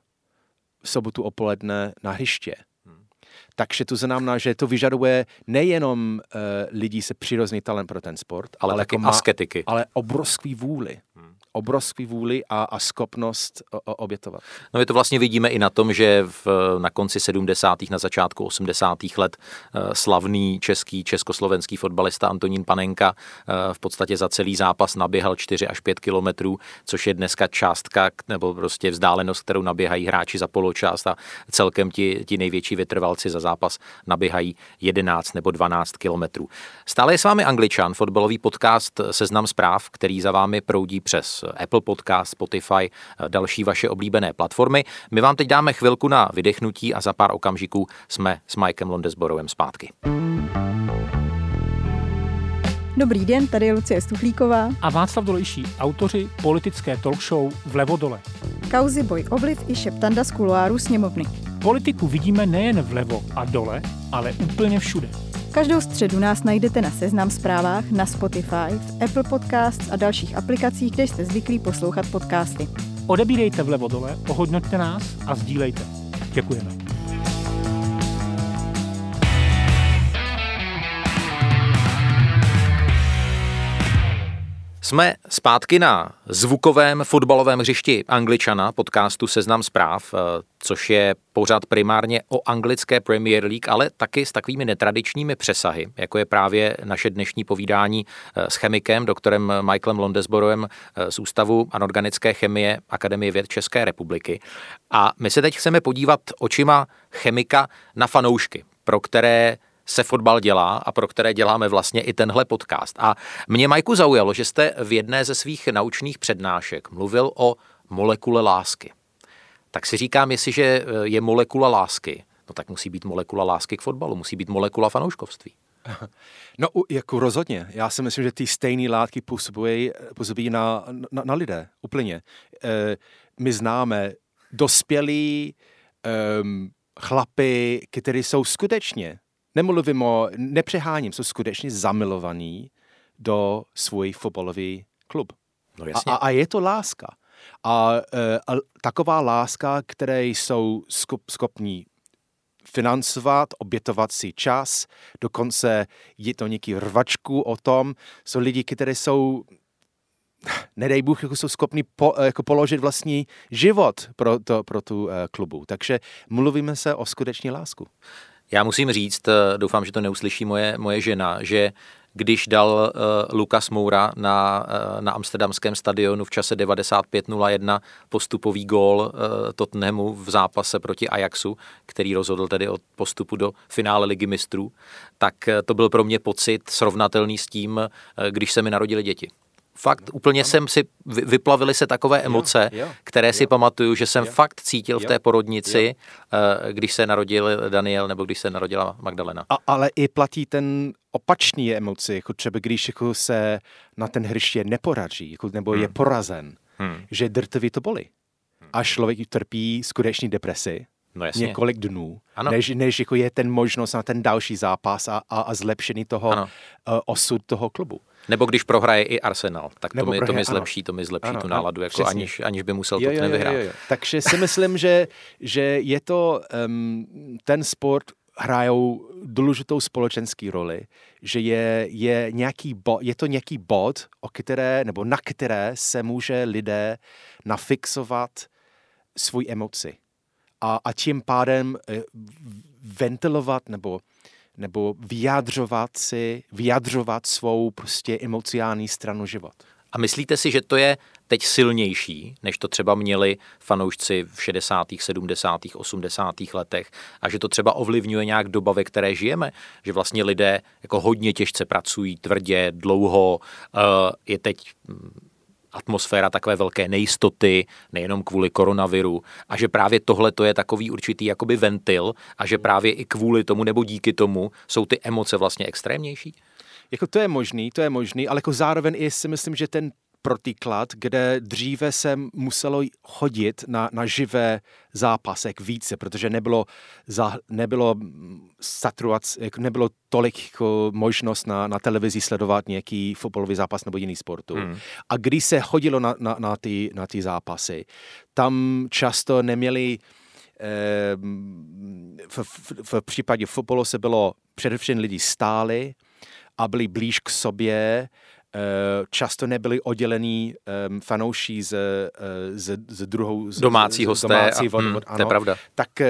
v sobotu opoledne na hřiště. Takže to znamená, že to vyžaduje nejenom uh, lidí se přirozený talent pro ten sport, ale, ale taky jako asketiky. Ale obrovský vůli. Obrovský vůli a, a schopnost obětovat. No my to vlastně vidíme i na tom, že v, na konci 70. na začátku 80. let eh, slavný český, československý fotbalista Antonín Panenka eh, v podstatě za celý zápas naběhal 4 až 5 kilometrů, což je dneska částka nebo prostě vzdálenost, kterou naběhají hráči za poločást a celkem ti, ti největší vytrvalci za zápas naběhají 11 nebo 12 kilometrů. Stále je s vámi Angličan, fotbalový podcast Seznam zpráv, který za vámi proudí přes Apple Podcast, Spotify, další vaše oblíbené platformy. My vám teď dáme chvilku na vydechnutí a za pár okamžiků jsme s Mikem Londesborovem zpátky. Dobrý den, tady je Lucie Stuchlíková a Václav Dolejší, autoři politické talk show Vlevo dole. Kauzy Boj Obliv i šeptanda z kuloáru sněmovny. Politiku vidíme nejen vlevo a dole, ale úplně všude. Každou středu nás najdete na Seznam zprávách, na Spotify, v Apple Podcasts a dalších aplikacích, kde jste zvyklí poslouchat podcasty. Odebírejte vlevo dole, ohodnoťte nás a sdílejte. Děkujeme. Jsme zpátky na zvukovém fotbalovém hřišti Angličana, podcastu Seznam zpráv, eh, což je pořád primárně o anglické Premier League, ale taky s takovými netradičními přesahy, jako je právě naše dnešní povídání eh, s chemikem, doktorem Michaelem Londesboroem eh, z Ústavu anorganické chemie Akademie věd České republiky. A my se teď chceme podívat očima chemika na fanoušky, pro které se fotbal dělá a pro které děláme vlastně i tenhle podcast. A mě, Majku, zaujalo, že jste v jedné ze svých naučných přednášek mluvil o molekule lásky. Tak si říkám, jestliže eh, je molekula lásky, no tak musí být molekula lásky k fotbalu, musí být molekula fanouškovství. No, jako rozhodně. Já si myslím, že ty stejné látky působí, působí na, na, na lidé, úplně. E, my známe dospělí um, chlapy, kteří jsou skutečně nemluvím o, nepřeháním, jsou skutečně zamilovaní do svůj fotbalový klub. No jasně. A, a je to láska. A, e, a taková láska, které jsou schopní financovat, obětovat si čas, dokonce je to nějaký rvačku o tom. Jsou lidi, kteří jsou nedej Bůh, jako jsou schopni po, jako položit vlastní život pro, to, pro tu uh, klubu. Takže mluvíme se o skutečné lásku. Já musím říct, eh, doufám, že to neuslyší moje, moje žena, že když dal uh, Lukas Moura na, uh, na amsterdamském stadionu v čase 95-01 postupový gól uh, Tottenhamu v zápase proti Ajaxu, který rozhodl tedy o postupu do finále ligy mistrů, tak uh, to byl pro mě pocit srovnatelný s tím, uh, když se mi narodili děti. Fakt úplně ano. jsem si, vyplavily se takové emoce, jo, jo, které jo, si pamatuju, že jsem jo, jo, cítil jo, v té porodnici, jo. Eh, když se narodil Daniel nebo když se narodila Magdalena. A, ale i platí ten opačný emoci, jako třeba když jako se na ten hřiště neporaží, jako, nebo hmm. je porazen, hmm. že drtivě to bolí. Hmm. A člověk trpí skutečný depresi, no jasně. několik dnů, ano. než, než jako je ten možnost na ten další zápas a, a, a zlepšení toho uh, osud toho klubu. Nebo když prohraje i Arsenal, tak to mi, prohraje, to mi zlepší, ano. to mi zlepší ano, tu náladu, ano, jako aniž, aniž by musel to nevyhrát. Jo, jo. Takže si myslím, že, že je to um, ten sport hrajou důležitou společenský roli, že je, je, nějaký bo, je to nějaký bod, o které, nebo na které se může lidé nafixovat svůj emoci. A, a tím pádem eh, ventilovat nebo nebo vyjadřovat si, vyjadřovat svou prostě emocionální stranu život. A myslíte si, že to je teď silnější, než to třeba měli fanoušci v 60., 70., 80. letech a že to třeba ovlivňuje nějak doba, ve které žijeme, že vlastně lidé jako hodně těžce pracují, tvrdě, dlouho, eh, je teď hm, atmosféra takové velké nejistoty, nejenom kvůli koronaviru, a že právě tohle to je takový určitý jakoby ventil a že právě i kvůli tomu nebo díky tomu jsou ty emoce vlastně extrémnější? Jako to je možný, to je možný, ale jako zároveň i si myslím, že ten protiklad, kde dříve se muselo chodit na, na živé zápasek více, protože nebylo, za, nebylo saturac, jako nebylo tolik jako možnost na, na televizi sledovat nějaký fotbalový zápas nebo jiný sportu. Hmm. A když se chodilo na, na, na, ty, na ty zápasy, tam často neměli v, v, v případě fotbalu se bylo především lidi stáli a byli blíž k sobě, Eh, často nebyli oddělení um, fanouší z, eh, z, z druhou... Z, domácí hosté. Domácí, a, od, mm, od, ano, to je pravda. Tak uh,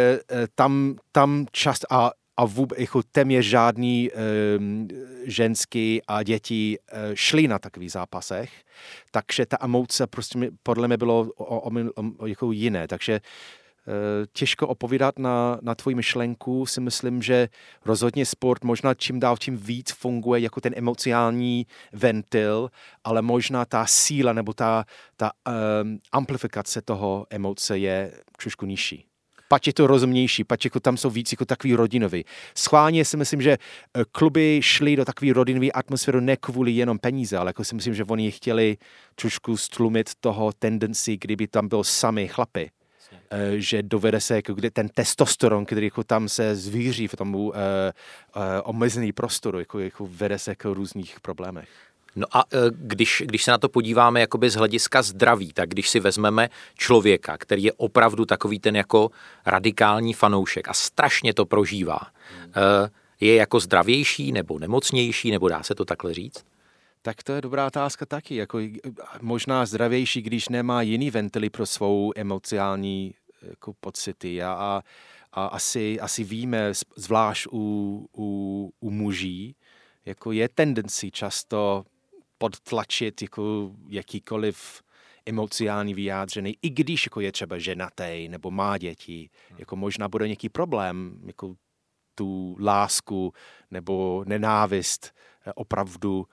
tam, tam často... A, a vůbec jako téměř žádný um, ženský a děti uh, šli na takových zápasech, takže ta emoce prostě podle mě bylo o, o, o, jako jiné, takže Eh, těžko opovídat na, na tvoji myšlenku, si myslím, že rozhodně sport možná čím dál tím víc funguje jako ten emocionální ventil, ale možná ta síla nebo ta, ta um, amplifikace toho emoce je trošku nižší. Pač je to rozumnější, pač jako tam jsou víc jako takový rodinový. Schválně si myslím, že eh, kluby šly do takový rodinový atmosféru ne kvůli jenom peníze, ale jako si myslím, že oni chtěli trošku stlumit toho tendenci, kdyby tam byl sami chlapy Eh, že dovede se, jako kde ten testosteron, který jako tam se zvíří v tom uh, uh, omezený prostoru, jako, jako vede se k různých problémech. No a když, když se na to podíváme jakoby z hlediska zdraví, tak když si vezmeme člověka, který je opravdu takový ten jako radikální fanoušek a strašně to prožívá, hmm. je jako zdravější nebo nemocnější, nebo dá se to takhle říct? Tak to je dobrá otázka taky. Jako, možná zdravější, když nemá jiný ventily pro svou emocionální jako pocity. A, a, a asi, asi víme, zvlášť u, u, u muží, jako je tendenci často podtlačit jako jakýkoliv emocionální vyjádřený, i když jako je třeba ženatý nebo má děti, jako možná bude nějaký problém, jako tu lásku nebo nenávist eh, opravdu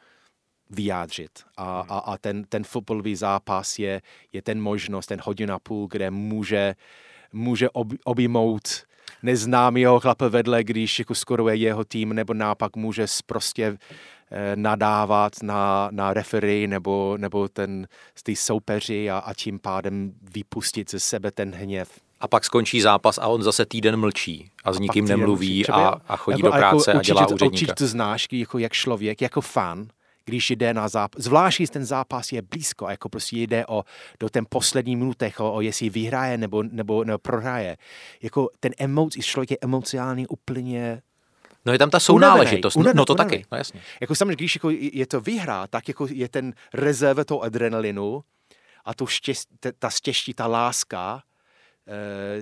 vyjádřit. A, hmm. a, a ten, ten fotbalový zápas je, je ten možnost, ten hodina půl, kde může, může ob, objmout neznámého chlape vedle, když jako skoruje jeho tým, nebo nápak může prostě eh, nadávat na, na referee nebo, nebo ten, ty soupeři a, a tím pádem vypustit ze sebe ten hněv. A pak skončí zápas a on zase týden mlčí a s a nikým nemluví a, a chodí jako, do práce jako, a dělá určitě, úředníka. Určitě to znáš jako, jak člověk, jako fan, když jde na zápas, zvlášť když ten zápas je blízko, jako prostě jde o, do ten poslední minutech, o, o jestli vyhraje nebo, nebo, nebo prohraje. Jako ten emoc, člověk je emocionálně úplně No je tam ta sounáležitost, unavený, no to unavený. taky, no jasně. Jako samozřejmě, když jako je to vyhrá, tak jako je ten rezerve toho adrenalinu a to štěst, ta stěžtí, ta láska,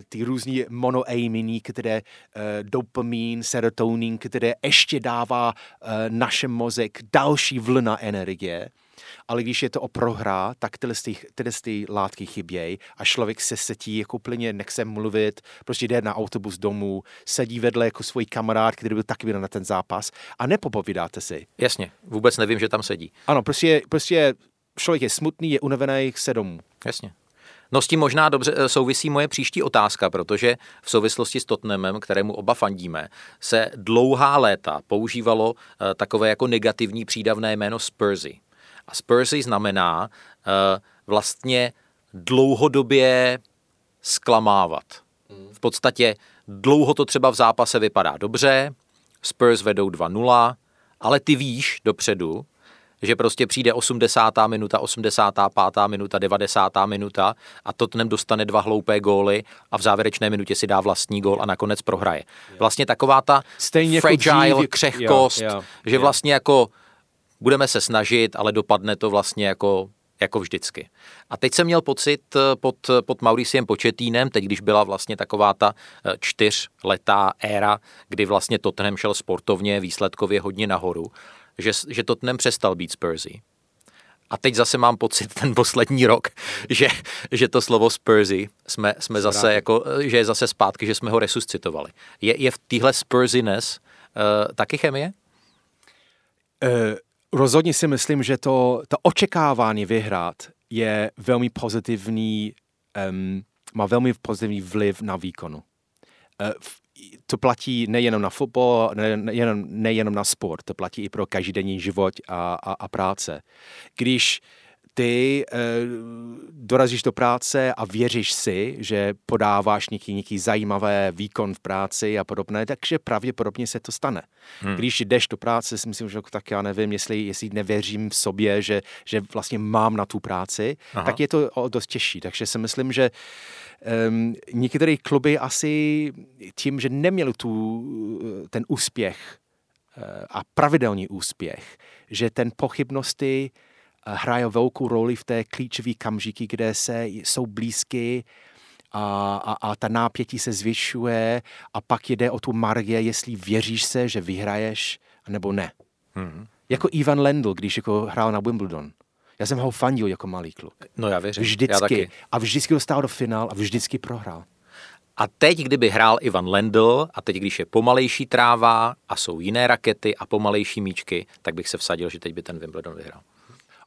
ty různé monoaminy, které uh, dopamin, serotonin, které ještě dává uh, našem mozek další vlna energie. Ale když je to o prohra, tak tyhle, tyhle ty látky chybějí a člověk se setí jako plně, nechce mluvit, prostě jde na autobus domů, sedí vedle jako svůj kamarád, který byl taky na ten zápas a nepopovídáte si. Jasně, vůbec nevím, že tam sedí. Ano, prostě, prostě člověk je smutný, je unavený, chce domů. Jasně. No s tím možná dobře eh, souvisí moje příští otázka, protože v souvislosti s Tottenhamem, kterému oba fandíme, se dlouhá léta používalo eh, takové jako negativní přídavné jméno Spursy. A Spursy znamená eh, vlastně dlouhodobě zklamávat. V podstatě dlouho to třeba v zápase vypadá dobře, Spurs vedou 2-0, ale ty víš dopředu, že prostě přijde 80. minuta, 85. minuta, 90. minuta a Tottenham dostane dva hloupé góly a v závěrečné minutě si dá vlastní gól a nakonec prohraje. Vlastně taková ta Stejně jako fragile jako dřív, křehkost, jo, jo, že jo. vlastně jako budeme se snažit, ale dopadne to vlastně jako jako vždycky. A teď jsem měl pocit eh, pod, pod Mauriciem Početínem, teď když byla vlastně taková ta eh, čtyřletá éra, kdy vlastně Tottenham šel sportovně, výsledkově hodně nahoru, že, že Tottenham přestal být Spursy. A teď zase mám pocit ten poslední rok, že, že to slovo Spursy jsme, jsme zase jako, že je zase zpátky, že jsme ho resuscitovali. Je, je v téhle Spursiness uh, taky chemie? Uh, rozhodně si myslím, že to, to očekávání vyhrát je velmi pozitivní, um, má velmi pozitivní vliv na výkonu. Uh, to platí nejenom na fotbal, nejenom, nejenom na sport, to platí i pro každodenní život a, a, a práce. Když ty e, dorazíš do práce a věříš si, že podáváš nějaký, nějaký zajímavý výkon v práci a podobné, takže pravděpodobně se to stane. Hmm. Když jdeš do práce, si myslím, že tak já nevím, jestli, jestli nevěřím v sobě, že, že vlastně mám na tu práci, Aha. tak je to o dost těžší. Takže si myslím, že um, některé kluby asi tím, že neměli tu, ten úspěch uh, a pravidelný úspěch, že ten pochybnosti hrají velkou roli v té klíčové kamžiky, kde se jsou blízky a, a, a ta nápětí se zvyšuje a pak jde o tu margie, jestli věříš se, že vyhraješ, nebo ne. Mm-hmm. Jako Ivan Lendl, když jako hrál na Wimbledon. Já jsem ho fandil jako malý kluk. No já věřím. Vždycky. Já taky. A vždycky dostal do finál a vždycky prohrál. A teď, kdyby hrál Ivan Lendl a teď, když je pomalejší tráva a jsou jiné rakety a pomalejší míčky, tak bych se vsadil, že teď by ten Wimbledon vyhrál.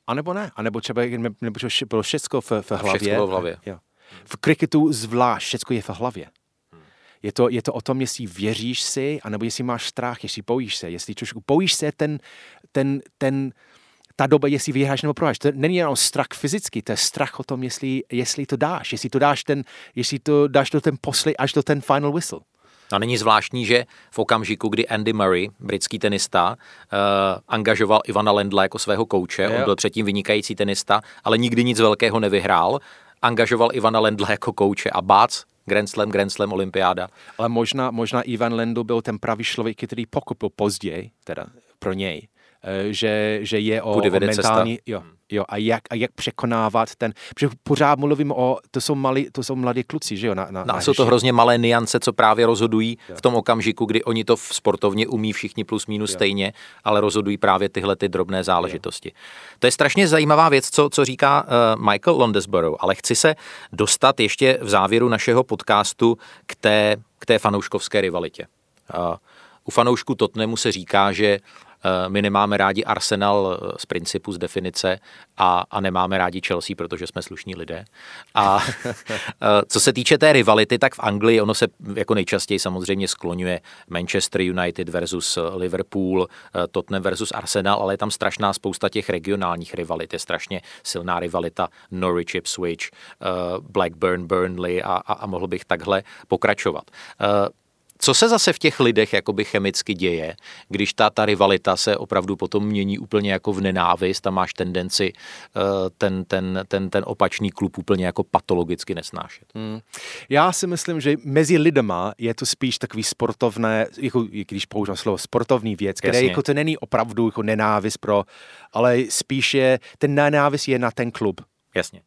A nebo ne. A nebo třeba nebo bylo všechno v, v hlavě. Všechno v hlavě. Jo. V kriketu zvlášť všechno je v hlavě. Je to, je to o tom, jestli věříš si, anebo jestli máš strach, jestli bojíš se, jestli trošku bojíš se ten, ten, ten, ta doba, jestli vyhráš nebo prohráš. To není jenom strach fyzicky, to je strach o tom, jestli, jestli to dáš, jestli to dáš, ten, jestli to dáš do ten poslední, až do ten final whistle. A není zvláštní, že v okamžiku, kdy Andy Murray, britský tenista, uh, angažoval Ivana Lendla jako svého kouče, on byl třetím vynikající tenista, ale nikdy nic velkého nevyhrál, angažoval Ivana Lendla jako kouče a bác, Grand Slam, Grand Slam, olympiáda. Ale možná, možná Ivan Lendl byl ten pravý člověk, který pokupil později, teda pro něj, že, že je o, o mentální, jo, jo, a jak, a jak překonávat ten, protože pořád mluvím o, to jsou, malí, to jsou mladí kluci, že jo, na, na, no, na jsou to hrozně malé niance, co právě rozhodují jo. v tom okamžiku, kdy oni to v sportovně umí všichni plus minus jo. stejně, ale rozhodují právě tyhle ty drobné záležitosti. Jo. To je strašně zajímavá věc, co, co říká uh, Michael Londesborough, ale chci se dostat ještě v závěru našeho podcastu k té, k té fanouškovské rivalitě. Uh, u fanoušku Tottenhamu se říká, že Eh, my nemáme rádi Arsenal eh, z principu, z definice a, a nemáme rádi Chelsea, protože jsme slušní lidé. A eh, co se týče té rivality, tak v Anglii ono se jako nejčastěji samozřejmě skloňuje Manchester United versus Liverpool, Tottenham versus Arsenal, ale je tam strašná spousta těch regionálních rivalit. Je strašně silná rivalita Norwich, Ipswich, Blackburn, Burnley a, a, a mohl bych takhle pokračovat. Co se zase v těch lidech jakoby chemicky děje, když ta, ta rivalita se opravdu potom mění úplně jako v nenávist a máš tendenci uh, ten, ten, ten, ten opačný klub úplně jako patologicky nesnášet? Hmm. Já si myslím, že mezi lidma je to spíš takový sportovné, jako, když používám slovo sportovní věc, kde jako to není opravdu jako nenávist pro, ale spíš je, ten nenávist je na ten klub. Jasně.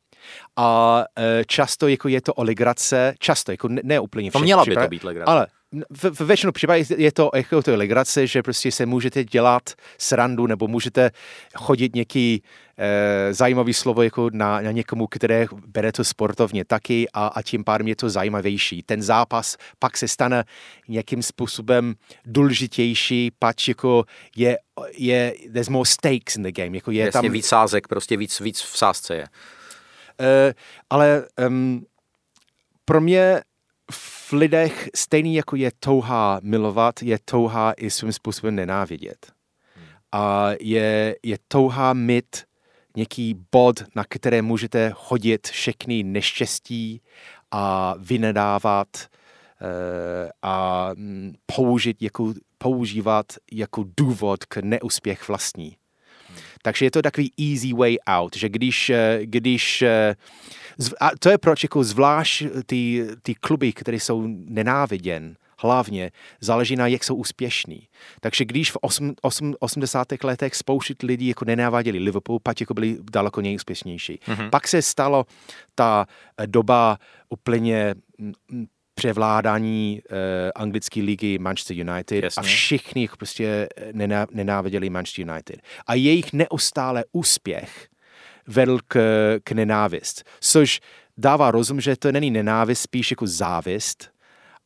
A e, často jako je to o legrace, často, jako ne, ne úplně všech, To měla by to být legrace. Ale v, v většinou případě je to jako to legrace, že prostě se můžete dělat srandu nebo můžete chodit nějaký e, zajímavý slovo jako na, na někomu, které bere to sportovně taky a, a tím pádem je to zajímavější. Ten zápas pak se stane nějakým způsobem důležitější, pač jako je, je there's more stakes in the game. Jako je Jasně, tam... víc sázek, prostě víc, víc v sázce je. E, ale um, pro mě v lidech stejný jako je touha milovat, je touha i svým způsobem nenávidět. A je, je touha mít nějaký bod, na které můžete hodit všechny neštěstí a vynedávat uh, a mm, použít jako, používat jako důvod k neúspěch vlastní. Takže je to takový easy way out, že když, eh, když eh, a to je proč jako zvlášť ty, ty kluby, které jsou nenáviděn, hlavně záleží na, jak jsou úspěšní. Takže když v 8, 8, 80. letech spouštět lidí jako nenáviděli Liverpool, pak jako byli daleko nejúspěšnější. Mm-hmm. Pak se stalo ta doba úplně převládání uh, anglické ligy Manchester United Jasně. a všichni prostě nenáviděli Manchester United. A jejich neustále úspěch vedl k, k nenávist. Což dává rozum, že to není nenávist, spíš jako závist.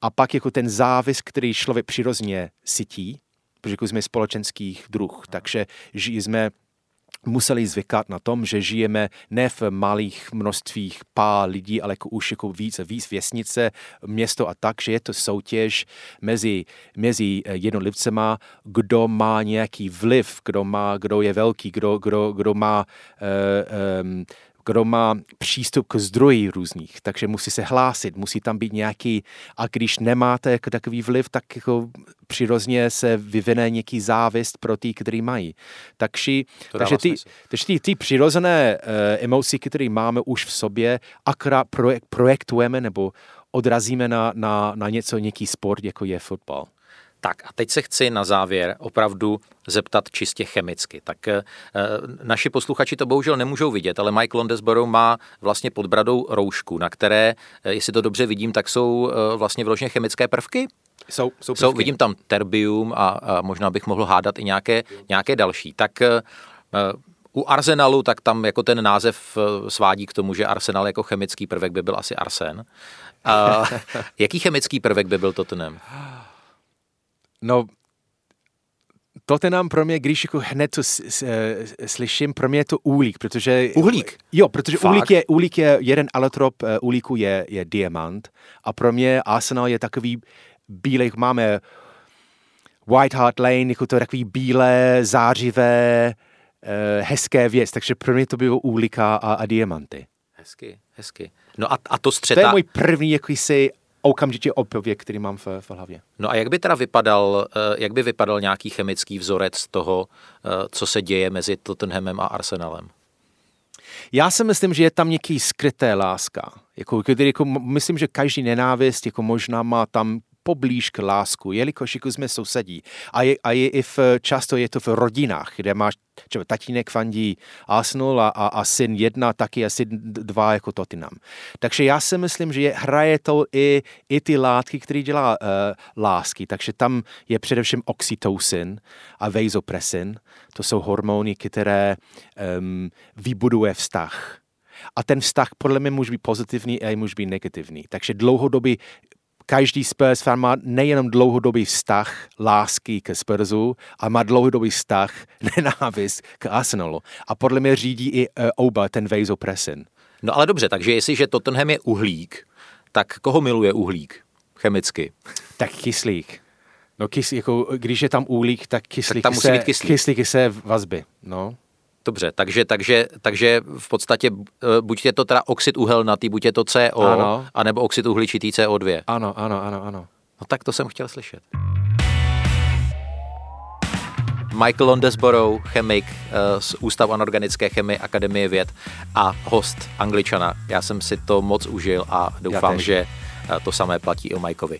A pak jako ten závist, který člověk přirozeně cítí, protože jako jsme společenských druh, takže jsme museli zvykat na tom, že žijeme ne v malých množstvích pár lidí, ale už jako víc, víc věsnice, město a tak, že je to soutěž mezi, mezi eh, jednotlivcema, kdo má nějaký vliv, kdo, má, kdo je velký, kdo, kdo, kdo má uh, um, kdo má přístup k zdroji různých, takže musí se hlásit, musí tam být nějaký, a když nemáte jako takový vliv, tak jako přirozeně se vyvine nějaký závist pro ty, kteří mají. Takže, takže, ty, takže ty, ty přirozené uh, emoce, které máme už v sobě, akorát projek, projektujeme nebo odrazíme na, na, na něco, nějaký sport, jako je fotbal. Tak a teď se chci na závěr opravdu zeptat čistě chemicky. Tak e, naši posluchači to bohužel nemůžou vidět, ale Mike Londesborough má vlastně pod bradou roušku, na které, e, jestli to dobře vidím, tak jsou e, vlastně vyloženě chemické prvky. Jsou, jsou, jsou Vidím tam terbium a, a možná bych mohl hádat i nějaké, nějaké další. Tak u Arsenalu, tak tam jako ten název svádí k tomu, že Arsenal jako chemický prvek by byl asi arsen. A jaký chemický prvek by byl Tottenham? No, nám pro mě, když jako hned to eh, slyším, pro mě je to úlík, protože... Uhlík? Jo, protože úlík je, úlík je, jeden alotrop uh, úlíku je, je diamant a pro mě Arsenal je takový bílej, máme White Hart Lane, jako to takový bílé, zářivé, uh, hezké věc, takže pro mě to bylo úlíka a, a diamanty. Hezky, hezky. No a, a to střeta... To je můj první jakýsi okamžitě odpověď, který mám v, v hlavě. No a jak by teda vypadal, eh, jak by vypadal nějaký chemický vzorec toho, eh, co se děje mezi Tottenhamem a Arsenalem? Já si myslím, že je tam nějaký skryté láska. Jako, jako, myslím, že každý nenávist jako možná má tam poblíž k lásku, jelikož jako jsme sousedí. A je, a je i v, často je to v rodinách, kde máš třeba tatínek fandí Arsenal a, a, a syn jedna taky a syn dva jako Tottenham. Takže já si myslím, že je, hraje to i, i ty látky, které dělá uh, lásky. Takže tam je především oxytocin a vasopressin. To jsou hormony, které um, vybuduje vztah. A ten vztah podle mě může být pozitivní a může být negativní. Takže dlouhodobý každý Spurs fan má nejenom dlouhodobý vztah lásky ke Spursu, ale má dlouhodobý vztah nenávist k Arsenalu. A podle mě řídí i uh, oba ten vasopressin. No ale dobře, takže jestliže Tottenham je uhlík, tak koho miluje uhlík chemicky? Tak kyslík. No kys, jako, když je tam uhlík, tak kyslík, tak tam musí se, být kyslík. kyslík se vazby. No. Dobře, takže, takže, takže v podstatě eh, buď je to teda oxid uhelnatý, buď je to CO, ano. anebo oxid uhličitý CO2. Ano, ano, ano, ano. No tak to jsem chtěl slyšet. Michael Londesborough, chemik eh, z Ústavu anorganické chemie Akademie věd a host Angličana. Já jsem si to moc užil a doufám, že to samé platí i o Majkovi.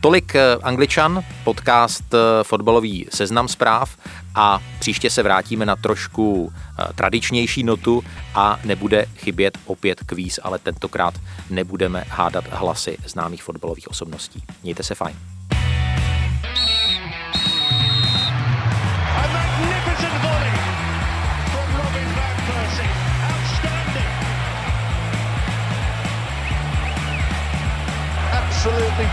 Tolik eh, Angličan, podcast eh, fotbalový seznam zpráv a příště se vrátíme na trošku eh, tradičnější notu a nebude chybět opět kvíz, ale tentokrát nebudeme hádat hlasy známých fotbalových osobností. Mějte se fajn.